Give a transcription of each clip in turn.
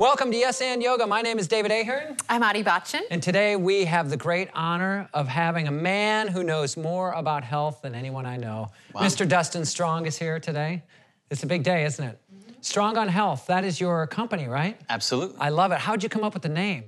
Welcome to Yes and Yoga. My name is David Ahern. I'm Adi Bachchan. And today we have the great honor of having a man who knows more about health than anyone I know. Wow. Mr. Dustin Strong is here today. It's a big day, isn't it? Mm-hmm. Strong on Health, that is your company, right? Absolutely. I love it. How'd you come up with the name?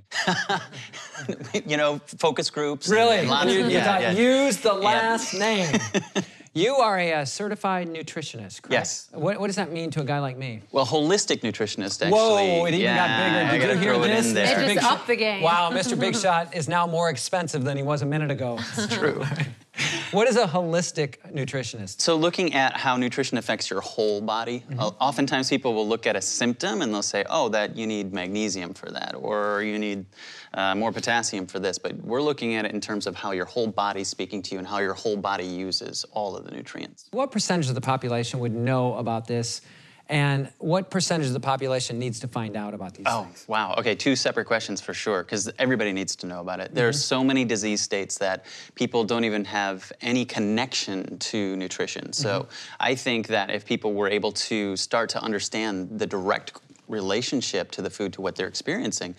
you know, focus groups. Really? and lots of- You- you yeah, yeah. Use the last name. You are a, uh, certified nutritionist, correct? Yes. What, what does that mean to a guy like me? Well, holistic nutritionist, actually. Whoa, it even yeah, got bigger. I Did gotta you hear this? It in They there. just Big upped Shot- the game. Wow, Mr. Big Shot is now more expensive than he was a minute ago. That's true. What is a holistic nutritionist? So, looking at how nutrition affects your whole body, Mm-hmm. uh, oftentimes people will look at a symptom and they'll say, "Oh, that you need magnesium for that, or you need uh, more potassium for this." But we're looking at it in terms of how your whole body's speaking to you and how your whole body uses all of the nutrients. What percentage of the population would know about this? And what percentage of the population needs to find out about these Oh, things? wow. Okay, two separate questions for sure, because everybody needs to know about it. There are Mm-hmm. so many disease states that people don't even have any connection to nutrition. So Mm-hmm. I think that if people were able to start to understand the direct relationship to the food to what they're experiencing,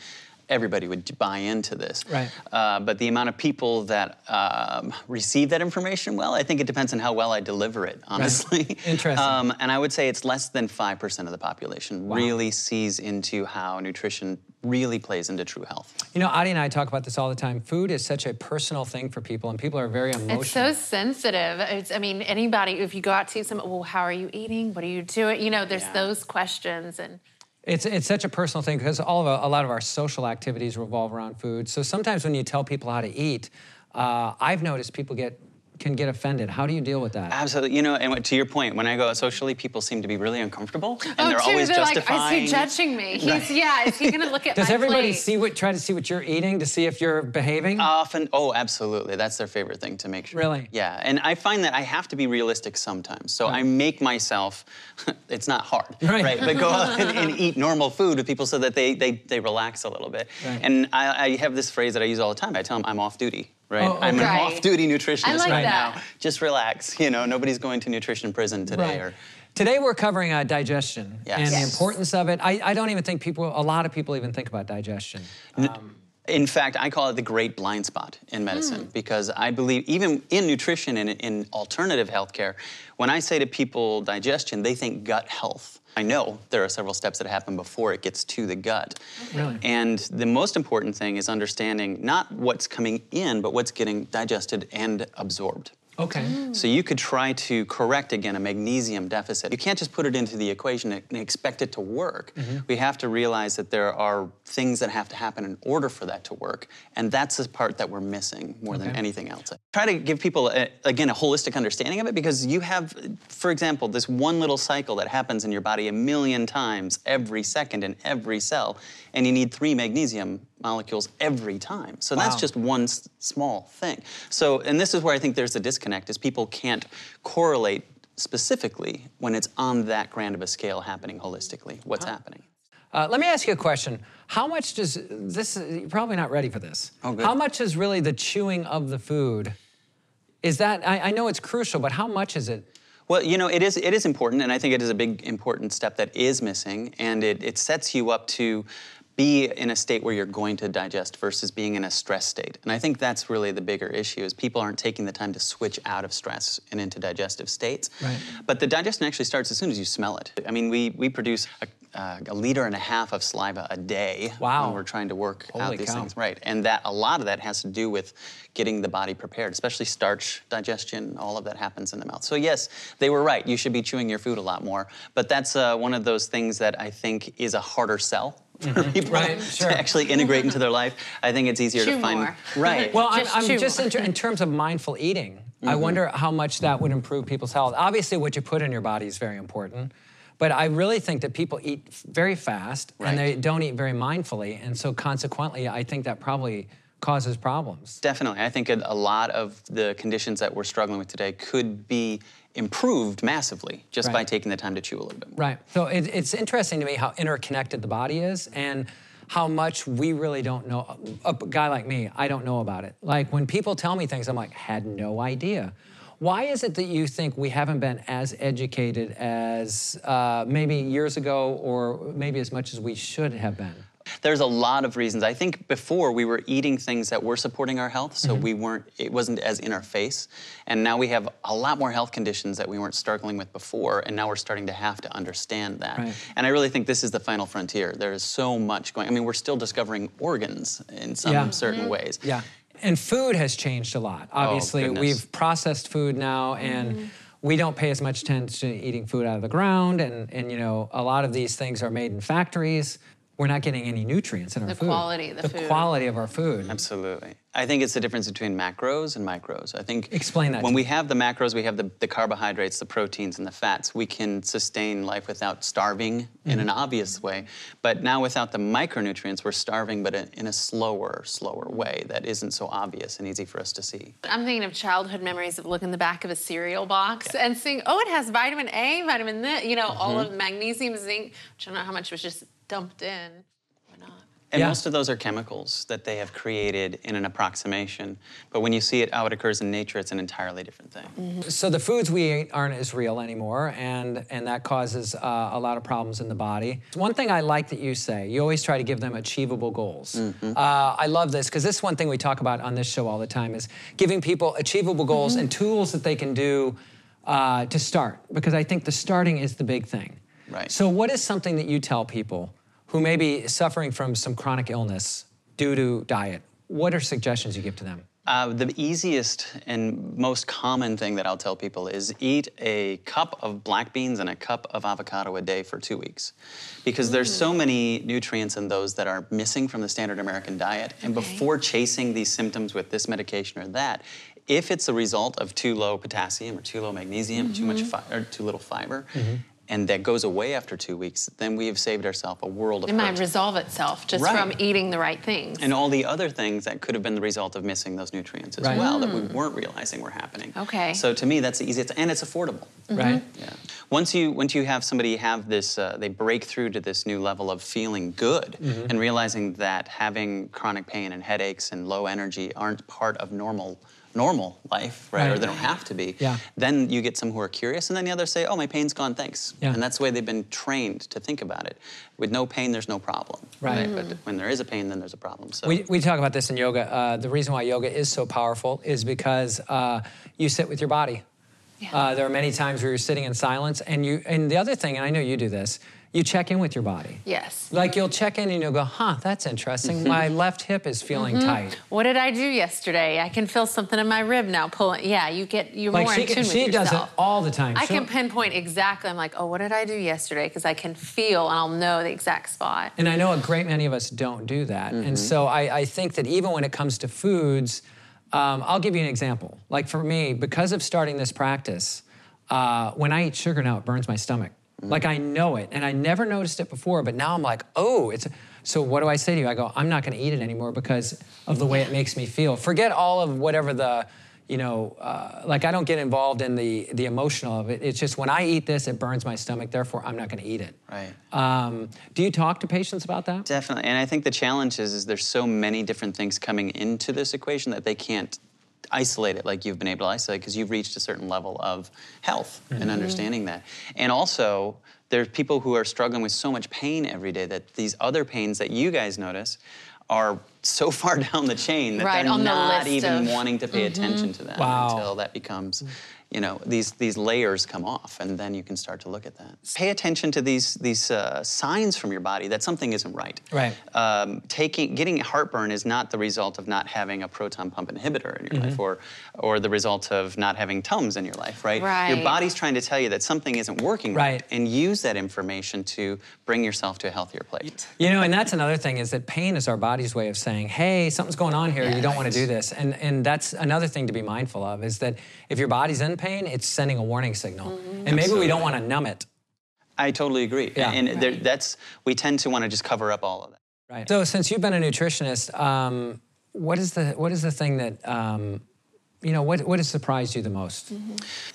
everybody would buy into this. Right. Uh, but the amount of people that um, receive that information, well, I think it depends on how well I deliver it, honestly. Interesting. Um, and I would say it's less than 5% of the population really sees into how nutrition really plays into true health. You know, Adi and I talk about this all the time. Food is such a personal thing for people, and people are very emotional. It's so sensitive. It's, I mean, anybody, if you go out to some, well, how are you eating? What are you doing? You know, there's Yeah. those questions. And It's, it's such a personal thing because all of our, a lot of our social activities revolve around food. So sometimes when you tell people how to eat, uh, I've noticed people get can get offended. How do you deal with that? Absolutely. You know, and to your point, when I go out socially, people seem to be really uncomfortable. And oh, they're too, always they're like, justifying. is he judging me? He's, yeah, is he going to look at it. Does my everybody plate? see what try to see what you're eating to see if you're behaving? Often, oh, absolutely. That's their favorite thing to make sure. Really? Yeah. And I find that I have to be realistic sometimes. So I make myself, it's not hard, Right. But go out and, and eat normal food with people so that they, they, they relax a little bit. Right. And I, I have this phrase that I use all the time. I tell them I'm off duty. Right? Oh, I'm an. Right. off-duty nutritionist like right that. now. Just relax. You know, nobody's going to nutrition prison today. Right. Or, Today we're covering uh, digestion Yes. and the importance of it. I, I don't even think people, a lot of people even think about digestion. Um, In fact, I call it the great blind spot in medicine Mm. because I believe, even in nutrition and in alternative healthcare, when I say to people digestion, they think gut health. I know there are several steps that happen before it gets to the gut. Really? And the most important thing is understanding not what's coming in, but what's getting digested and absorbed. Okay. Mm. So you could try to correct again a magnesium deficit. You can't just put it into the equation and expect it to work. Mm-hmm. We have to realize that there are things that have to happen in order for that to work, and that's the part that we're missing more than anything else. Try to give people a, again a holistic understanding of it because you have, for example, this one little cycle that happens in your body a million times every second in every cell, and you need three magnesium molecules every time. So that's just one small thing. So, and this is where I think there's a disconnect is people can't correlate specifically when it's on that grand of a scale happening holistically. What's happening? Uh, let me ask you a question. How much does this? You're probably not ready for this. Oh, good. How much is really the chewing of the food? Is that? I, I know it's crucial, but how much is it? Well, you know, it is it is important, and I think it is a big important step that is missing, and it, it sets you up to be in a state where you're going to digest versus being in a stress state. And I think that's really the bigger issue is people aren't taking the time to switch out of stress and into digestive states. Right. But the digestion actually starts as soon as you smell it. I mean, we we produce a, uh, a liter and a half of saliva a day Wow. when we're trying to work Holy out these cow. things. Right. And that a lot of that has to do with getting the body prepared, especially starch digestion. All of that happens in the mouth. So yes, they were right. You should be chewing your food a lot more. But that's uh, one of those things that I think is a harder sell. For Mm-hmm. Right, sure. to actually integrate into their life, I think it's easier Chew to find more. right. Well, Just I'm, I'm just in, in terms of mindful eating. Mm-hmm. I wonder how much that would improve people's health. Obviously, what you put in your body is very important, but I really think that people eat very fast and they don't eat very mindfully, and so consequently, I think that probably causes problems. Definitely. I think a, a lot of the conditions that we're struggling with today could be improved massively just by taking the time to chew a little bit more. Right. So it, it's interesting to me how interconnected the body is and how much we really don't know. A, a guy like me, I don't know about it. Like when people tell me things, I'm like, had no idea. Why is it that you think we haven't been as educated as uh, maybe years ago, or maybe as much as we should have been? There's a lot of reasons. I think before we were eating things that were supporting our health, so mm-hmm. we weren't. It wasn't as in our face, and now we have a lot more health conditions that we weren't struggling with before, and now we're starting to have to understand that. Right. And I really think this is the final frontier. There is so much going. I mean, we're still discovering organs in some Yeah. certain mm-hmm. ways. Yeah. And food has changed a lot. Oh, Obviously, goodness. we've processed food now and mm-hmm. we don't pay as much attention to eating food out of the ground and and you know, a lot of these things are made in factories. We're not getting any nutrients in our The food. quality of the food. quality of our food. Absolutely. I think it's the difference between macros and micros. I think Explain that When we have the macros, we have the, the carbohydrates, the proteins, and the fats. We can sustain life without starving in an Mm-hmm. obvious way. But now without the micronutrients, we're starving, but in, in a slower, slower way that isn't so obvious and easy for us to see. I'm thinking of childhood memories of looking in the back of a cereal box and seeing, oh, it has vitamin A, vitamin this, you know, all Mm-hmm. of magnesium, zinc, which I don't know how much was just dumped in. Or not. And Yeah. most of those are chemicals that they have created in an approximation. But when you see it how it occurs in nature, it's an entirely different thing. So the foods we eat aren't as real anymore, and and that causes uh, a lot of problems in the body. One thing I like that you say, you always try to give them achievable goals. Uh, I love this because this is one thing we talk about on this show all the time is giving people achievable goals and tools that they can do uh, to start. Because I think the starting is the big thing. Right. So what is something that you tell people who may be suffering from some chronic illness due to diet? What are suggestions you give to them? Uh, the easiest and most common thing that I'll tell people is eat a cup of black beans and a cup of avocado a day for two weeks. Because there's so mm. many nutrients in those that are missing from the standard American diet. And Okay. before chasing these symptoms with this medication or that, if it's a result of too low potassium or too low magnesium, too much mm-hmm. fi- or too little fiber, mm-hmm. And that goes away after two weeks, then we have saved ourselves a world of It might resolve itself just Right. from eating the right things. and all the other things that could have been the result of missing those nutrients as Right. well that we weren't realizing were happening. Okay. So to me, that's the easiest, and it's affordable. Right? Yeah. Once you once you have somebody have this, uh, they break through to this new level of feeling good Mm-hmm. and realizing that having chronic pain and headaches and low energy aren't part of normal normal life, right? Or they don't have to be. Yeah. Then you get some who are curious, and then the others say, "Oh, my pain's gone, thanks." Yeah. And that's the way they've been trained to think about it. With no pain, there's no problem. Right. But when there is a pain, then there's a problem. So. We, we talk about this in yoga. Uh, the reason why yoga is so powerful is because uh, you sit with your body. Yeah. Uh, there are many times where you're sitting in silence, and you. And the other thing, and I know you do this, you check in with your body. yes. Like you'll check in and you'll go, "Huh, that's interesting. My left hip is feeling Mm-hmm. tight." What did I do yesterday? I can feel something in my rib now pulling. Yeah, you get you're Like more she, in can- tune with she does it all the time. I She'll- can pinpoint exactly. I'm like, oh, what did I do yesterday? Because I can feel and I'll know the exact spot. And I know a great many of us don't do that. Mm-hmm. And so I, I think that even when it comes to foods, um, I'll give you an example. Like for me, because of starting this practice, uh, when I eat sugar now, it burns my stomach. Mm-hmm. Like I know it, and I never noticed it before, but now I'm like, oh, it's. So what do I say to you? I go, I'm not going to eat it anymore because of the way it makes me feel. Forget all of whatever the, you know, uh, like I don't get involved in the the emotional of it. It's just when I eat this, it burns my stomach. Therefore, I'm not going to eat it. Right. Um, do you talk to patients about that? Definitely, and I think the challenge is, is there's so many different things coming into this equation that they can't isolate it like you've been able to isolate because you've reached a certain level of health and mm-hmm. understanding that. And also, there's people who are struggling with so much pain every day that these other pains that you guys notice are so far down the chain that Right, they're on the not even of- wanting to pay mm-hmm. attention to that Wow. until that becomes you know these these layers come off and then you can start to look at that pay attention to these these uh, signs from your body that something isn't right Right. um, taking getting heartburn is not the result of not having a proton pump inhibitor in your Mm-hmm. life or or the result of not having tums in your life right? right? your body's trying to tell you that something isn't working Right. right and use that information to bring yourself to a healthier place You know, and that's another thing is that pain is our body's way of saying, "Hey, something's going on here. You don't want to do this." And and that's another thing to be mindful of is that if your body's in pain, it's sending a warning signal, and maybe we don't want to numb it. I totally agree Yeah. and there, that's we tend to want to just cover up all of that Right. So since you've been a nutritionist, um, what is the what is the thing that um, you know what what has surprised you the most?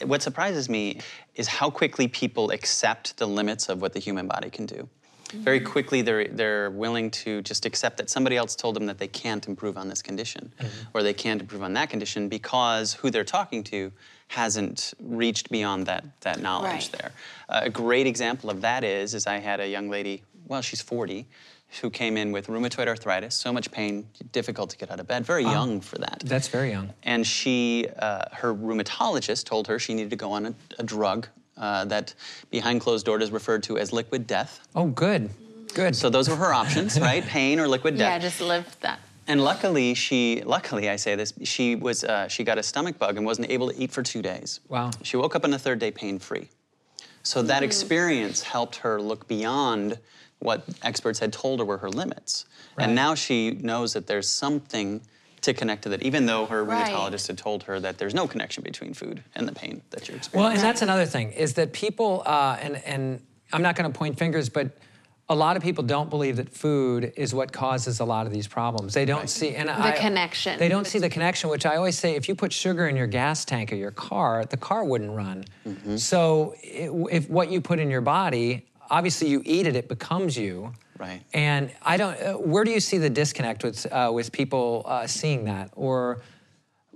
What surprises me is how quickly people accept the limits of what the human body can do. Very quickly, they're, they're willing to just accept that somebody else told them that they can't improve on this condition or they can't improve on that condition because who they're talking to hasn't reached beyond that, that knowledge Right. there. Uh, a great example of that is, is I had a young lady, well, she's 40, who came in with rheumatoid arthritis, so much pain, difficult to get out of bed, very young for that. That's very young. And she, uh, her rheumatologist told her she needed to go on a, a drug uh, that behind closed doors is referred to as liquid death. Oh, good. Good. So those were her options, right? Pain or liquid death. Yeah, just live that. And luckily, she, luckily I say this, she was, uh, she got a stomach bug and wasn't able to eat for two days. Wow. She woke up on the third day pain-free. So that experience helped her look beyond what experts had told her were her limits. Right. And now she knows that there's something to connect to that, even though her Right. rheumatologist had told her that there's no connection between food and the pain that you're experiencing. Well, and that's another thing is that people, uh, and and I'm not going to point fingers, but a lot of people don't believe that food is what causes a lot of these problems. They don't see and the connection. They don't see the connection, which I always say: if you put sugar in your gas tank of your car, the car wouldn't run. Mm-hmm. So i if what you put in your body, obviously you eat it, it becomes you. Right. And I don't. Uh, where do you see the disconnect with uh, with people uh, seeing that, or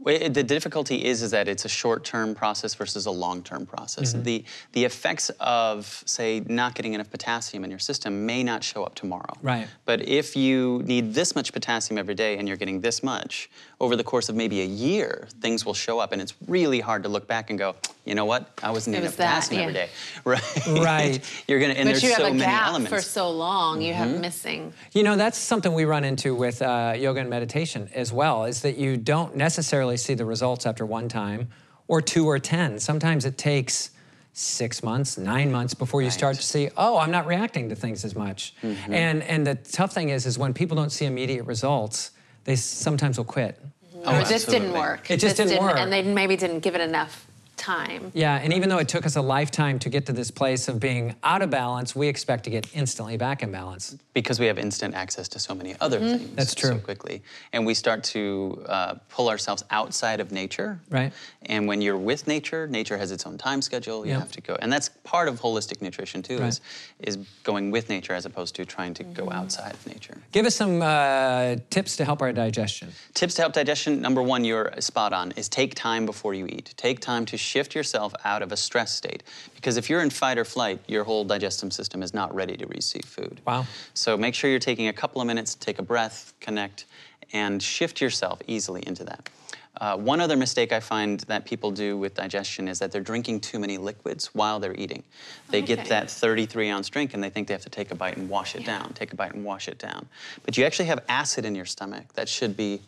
The difficulty is, is that it's a short-term process versus a long-term process. Mm-hmm. The the effects of, say, not getting enough potassium in your system may not show up tomorrow. Right. But if you need this much potassium every day and you're getting this much over the course of maybe a year, things will show up, and it's really hard to look back and go, you know what, I wasn't It eating was enough that, yeah. day. Right. Right. you're gonna, and but there's you have so a many gap elements. Mm-hmm. for so long. You have missing. You know, that's something we run into with uh, yoga and meditation as well, is that you don't necessarily see the results after one time or two or 10. Sometimes it takes six months, nine months before you start to see, oh, I'm not reacting to things as much. And, and the tough thing is, is when people don't see immediate results, they sometimes will quit. Oh, or this didn't work. It just This didn't work. And they maybe didn't give it enough time. Yeah, and even though it took us a lifetime to get to this place of being out of balance, we expect to get instantly back in balance. because we have instant access to so many other things Mm-hmm. That's true. so quickly and we start to uh, pull ourselves outside of nature Right. and when you're with nature nature has its own time schedule you Yeah. have to go and that's part of holistic nutrition too Right. is, is going with nature as opposed to trying to go outside of nature Give us some uh, tips to help our digestion. Tips to help digestion number one, you're spot on, is take time before you eat. Take time to shift yourself out of a stress state. Because if you're in fight or flight, your whole digestive system is not ready to receive food. Wow. So make sure you're taking a couple of minutes, take a breath, connect, and shift yourself easily into that. Uh, one other mistake I find that people do with digestion is that they're drinking too many liquids while they're eating. They get that 33 ounce drink and they think they have to take a bite and wash it down, take a bite and wash it down. But you actually have acid in your stomach that should be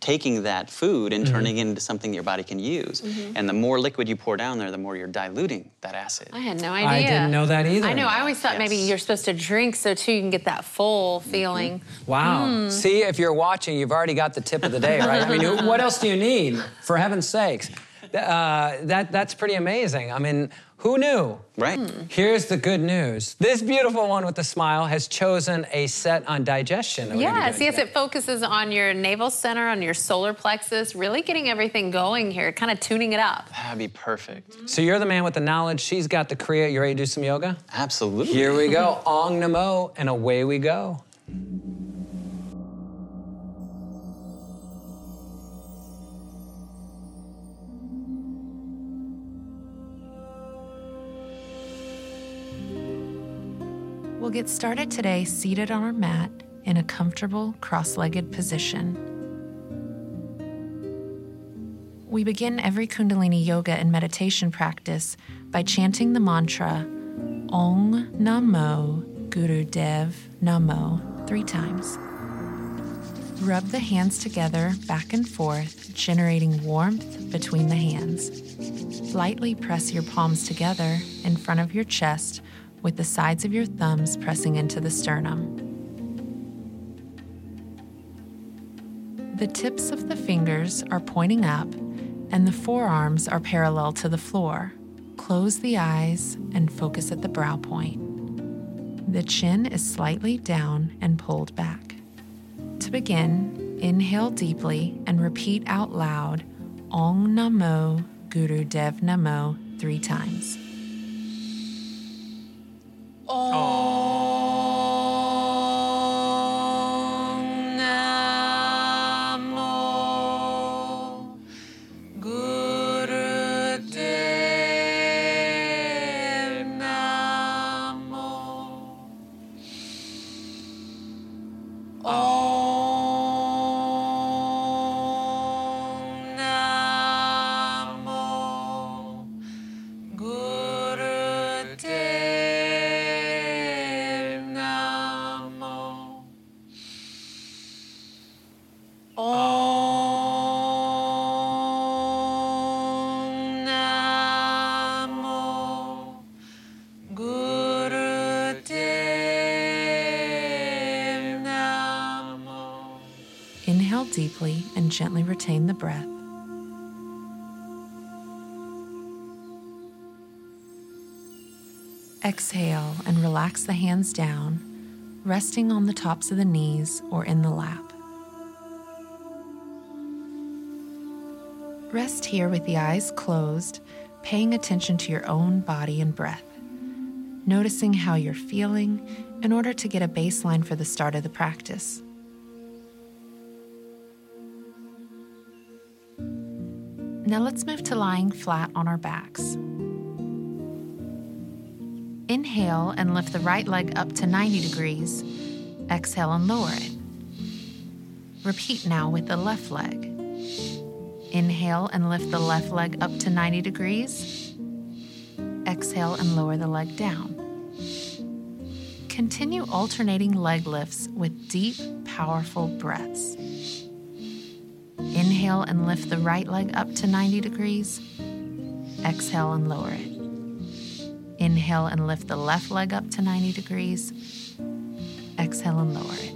taking that food and mm-hmm. turning it into something your body can use. Mm-hmm. And the more liquid you pour down there, the more you're diluting that acid. I had no idea. I didn't know that either. I know. I always thought maybe you're supposed to drink so too you can get that full mm-hmm. feeling. Wow. Hmm. See, if you're watching, you've already got the tip of the day, right? I mean, what else do you need, for heaven's sakes? Uh, that, that's pretty amazing. I mean, who knew? Right. Hmm. Here's the good news. This beautiful one with the smile has chosen a set on digestion. we're Yes, yes, today. it focuses on your navel center, on your solar plexus, really getting everything going here, kind of tuning it up. That'd be perfect. So you're the man with the knowledge. She's got the Kriya. You ready to do some yoga? Absolutely. Here we go. Ong Namo, and away we go. We'll get started today seated on our mat in a comfortable cross legged position. We begin every Kundalini yoga and meditation practice by chanting the mantra Ong Namo Guru Dev Namo three times. Rub the hands together back and forth, generating warmth between the hands. Lightly press your palms together in front of your chest with the sides of your thumbs pressing into the sternum. The tips of the fingers are pointing up and the forearms are parallel to the floor. Close the eyes and focus at the brow point. The chin is slightly down and pulled back. To begin, inhale deeply and repeat out loud Ong Namo Guru Dev Namo three times. Oh. Deeply and gently retain the breath. Exhale and relax the hands down, resting on the tops of the knees or in the lap. Rest here with the eyes closed, paying attention to your own body and breath, noticing how you're feeling in order to get a baseline for the start of the practice. Now let's move to lying flat on our backs. Inhale and lift the right leg up to 90 degrees. Exhale and lower it. Repeat now with the left leg. Inhale and lift the left leg up to 90 degrees. Exhale and lower the leg down. Continue alternating leg lifts with deep, powerful breaths. Inhale and lift the right leg up to 90 degrees. Exhale and lower it. Inhale and lift the left leg up to 90 degrees. Exhale and lower it.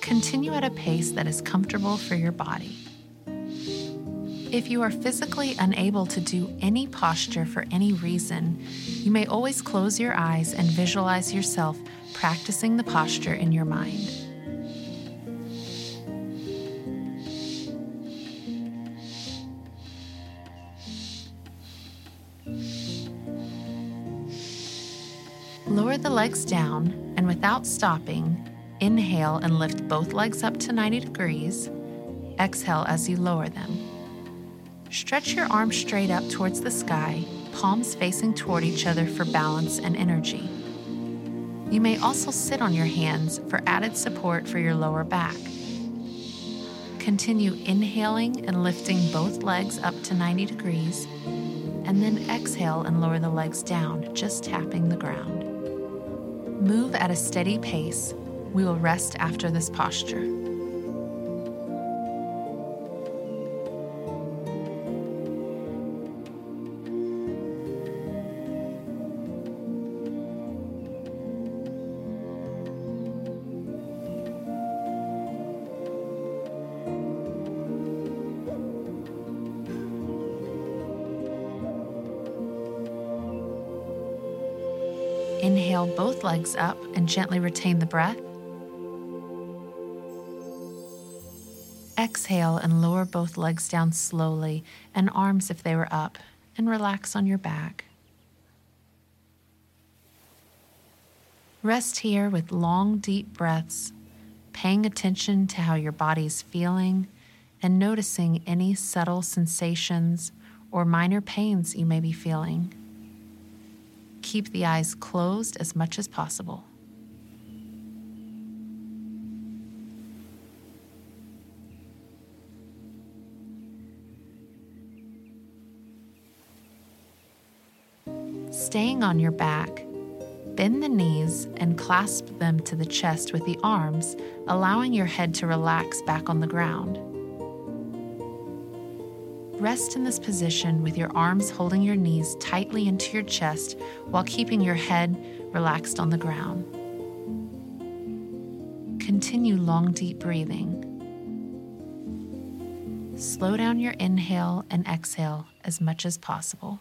Continue at a pace that is comfortable for your body. If you are physically unable to do any posture for any reason, you may always close your eyes and visualize yourself practicing the posture in your mind. Legs down and without stopping, inhale and lift both legs up to 90 degrees. Exhale as you lower them. Stretch your arms straight up towards the sky, palms facing toward each other for balance and energy. You may also sit on your hands for added support for your lower back. Continue inhaling and lifting both legs up to 90 degrees, and then exhale and lower the legs down, just tapping the ground. Move at a steady pace. We will rest after this posture. Both legs up and gently retain the breath. Exhale and lower both legs down slowly and arms if they were up, and relax on your back. Rest here with long, deep breaths, paying attention to how your body's feeling and noticing any subtle sensations or minor pains you may be feeling keep the eyes closed as much as possible. Staying on your back, bend the knees and clasp them to the chest with the arms, allowing your head to relax back on the ground. Rest in this position with your arms holding your knees tightly into your chest while keeping your head relaxed on the ground. Continue long, deep breathing. Slow down your inhale and exhale as much as possible.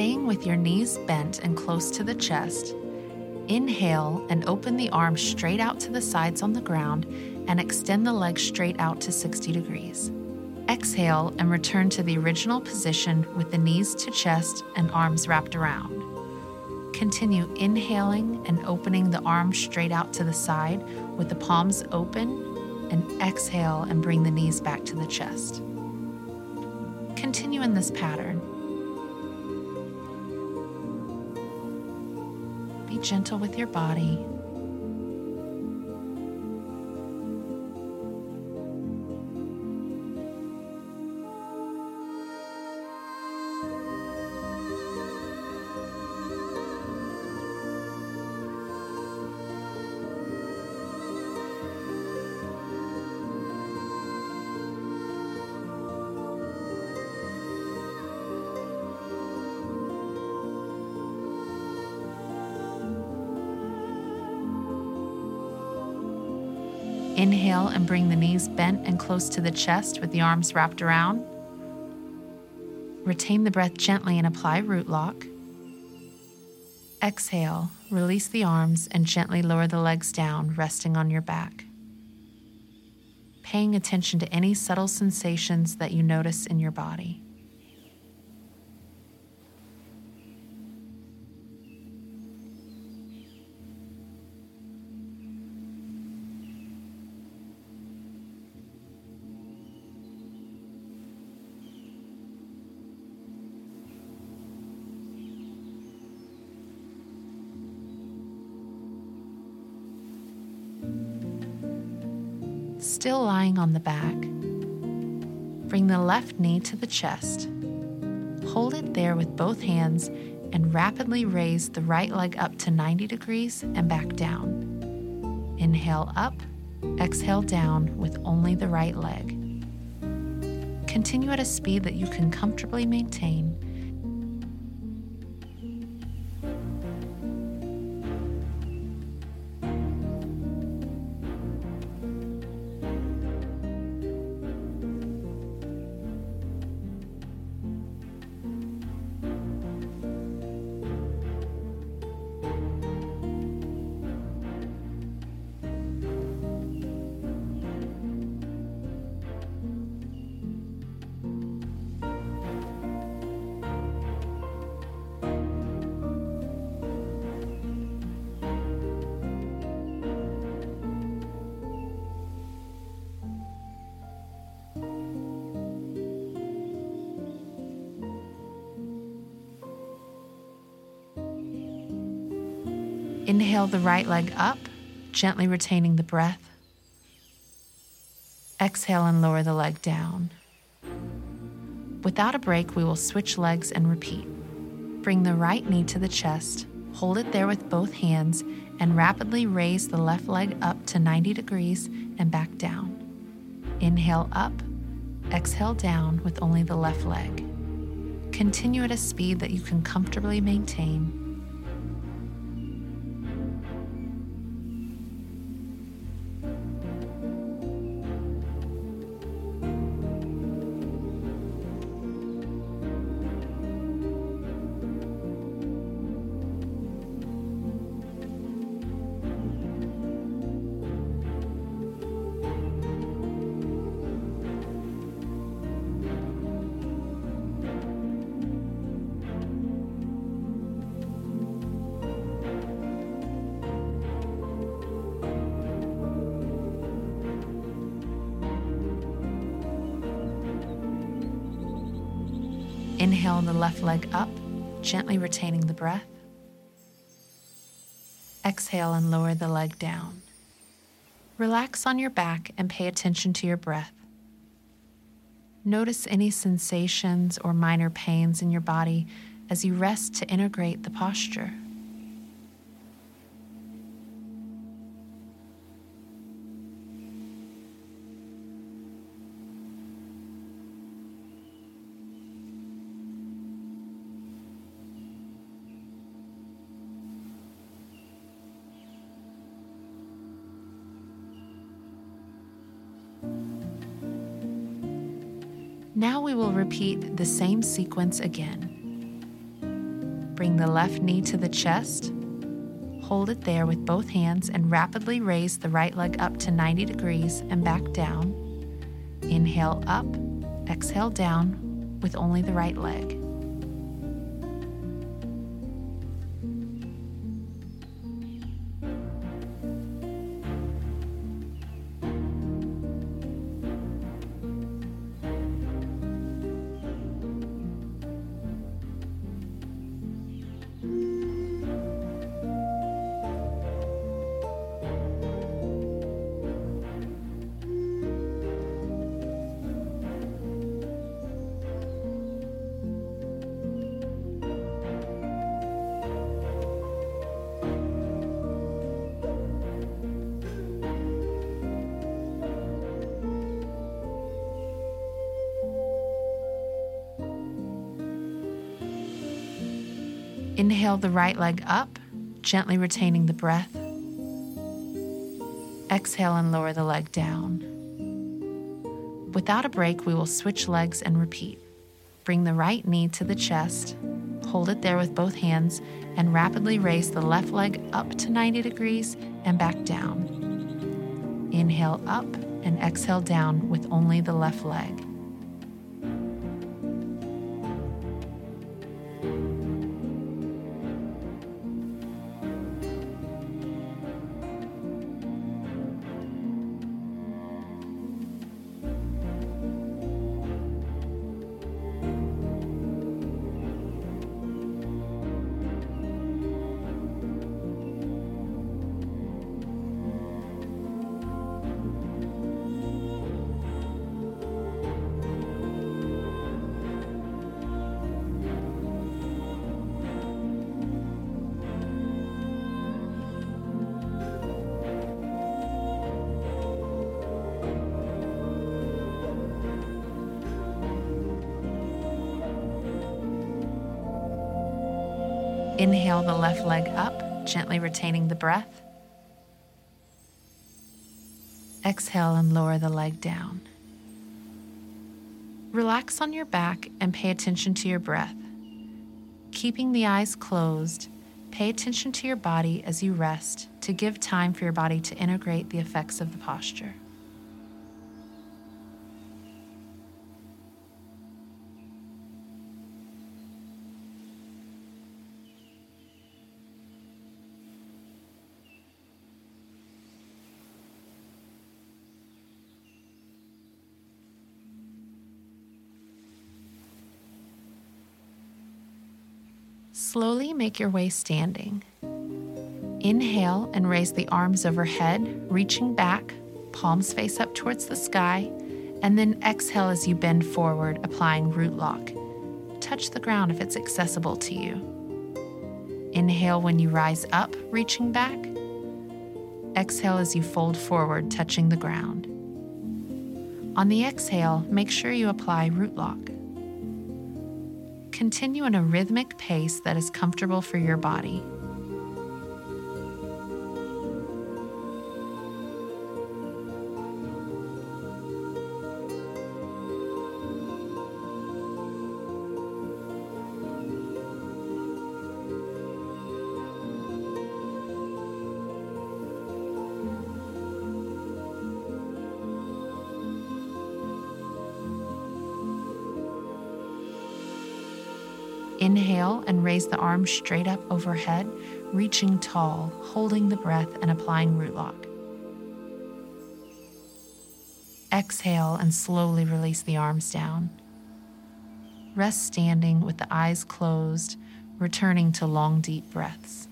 Staying with your knees bent and close to the chest, inhale and open the arms straight out to the sides on the ground and extend the legs straight out to 60 degrees. Exhale and return to the original position with the knees to chest and arms wrapped around. Continue inhaling and opening the arms straight out to the side with the palms open, and exhale and bring the knees back to the chest. Continue in this pattern. Be gentle with your body. Bring the knees bent and close to the chest with the arms wrapped around. Retain the breath gently and apply root lock. Exhale, release the arms and gently lower the legs down, resting on your back. Paying attention to any subtle sensations that you notice in your body. Lying on the back, bring the left knee to the chest. Hold it there with both hands and rapidly raise the right leg up to 90 degrees and back down. Inhale up, exhale down with only the right leg. Continue at a speed that you can comfortably maintain Inhale the right leg up, gently retaining the breath. Exhale and lower the leg down. Without a break, we will switch legs and repeat. Bring the right knee to the chest, hold it there with both hands, and rapidly raise the left leg up to 90 degrees and back down. Inhale up, exhale down with only the left leg. Continue at a speed that you can comfortably maintain leg up, gently retaining the breath. Exhale and lower the leg down. Relax on your back and pay attention to your breath. Notice any sensations or minor pains in your body as you rest to integrate the posture. Will repeat the same sequence again. Bring the left knee to the chest, hold it there with both hands, and rapidly raise the right leg up to 90 degrees and back down. Inhale up, exhale down with only the right leg. Inhale the right leg up, gently retaining the breath. Exhale and lower the leg down. Without a break, we will switch legs and repeat. Bring the right knee to the chest, hold it there with both hands, and rapidly raise the left leg up to 90 degrees and back down. Inhale up and exhale down with only the left leg. Inhale the left leg up, gently retaining the breath. Exhale and lower the leg down. Relax on your back and pay attention to your breath. Keeping the eyes closed, pay attention to your body as you rest to give time for your body to integrate the effects of the posture. Slowly make your way standing. Inhale and raise the arms overhead, reaching back, palms face up towards the sky, and then exhale as you bend forward, applying root lock. Touch the ground if it's accessible to you. Inhale when you rise up, reaching back. Exhale as you fold forward, touching the ground. On the exhale, make sure you apply root lock continue in a rhythmic pace that is comfortable for your body. Inhale and raise the arms straight up overhead, reaching tall, holding the breath and applying root lock. Exhale and slowly release the arms down. Rest standing with the eyes closed, returning to long, deep breaths.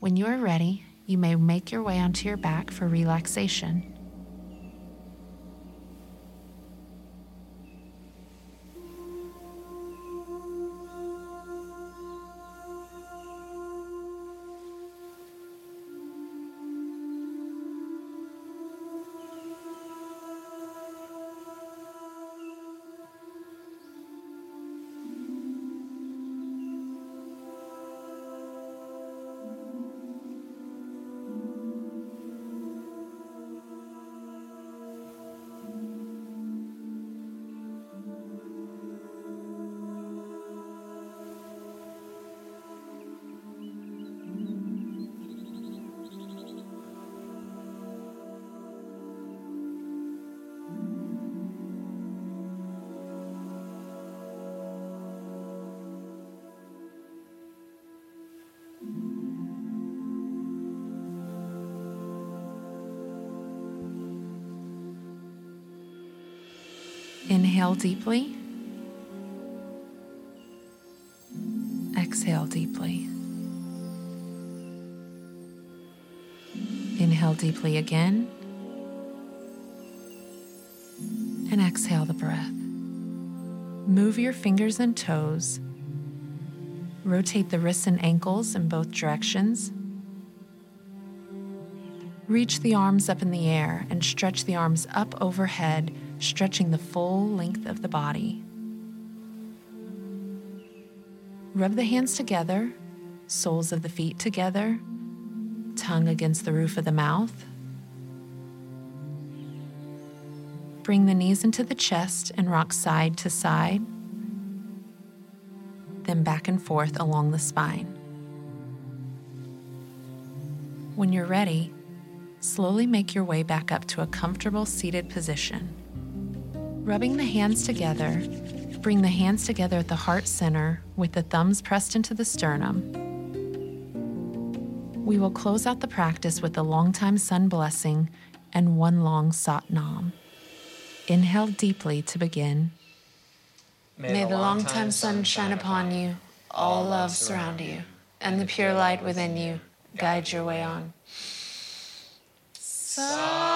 When you are ready, you may make your way onto your back for relaxation. Inhale deeply. Exhale deeply. Inhale deeply again. And exhale the breath. Move your fingers and toes. Rotate the wrists and ankles in both directions. Reach the arms up in the air and stretch the arms up overhead, stretching the full length of the body. Rub the hands together, soles of the feet together, tongue against the roof of the mouth. Bring the knees into the chest and rock side to side, then back and forth along the spine. When you're ready, slowly make your way back up to a comfortable seated position. Rubbing the hands together, bring the hands together at the heart center with the thumbs pressed into the sternum. We will close out the practice with the longtime sun blessing and one long Sat Nam. Inhale deeply to begin. May the long-time sun shine upon you, all love surround you, and the pure light within you guide your way on. Sa-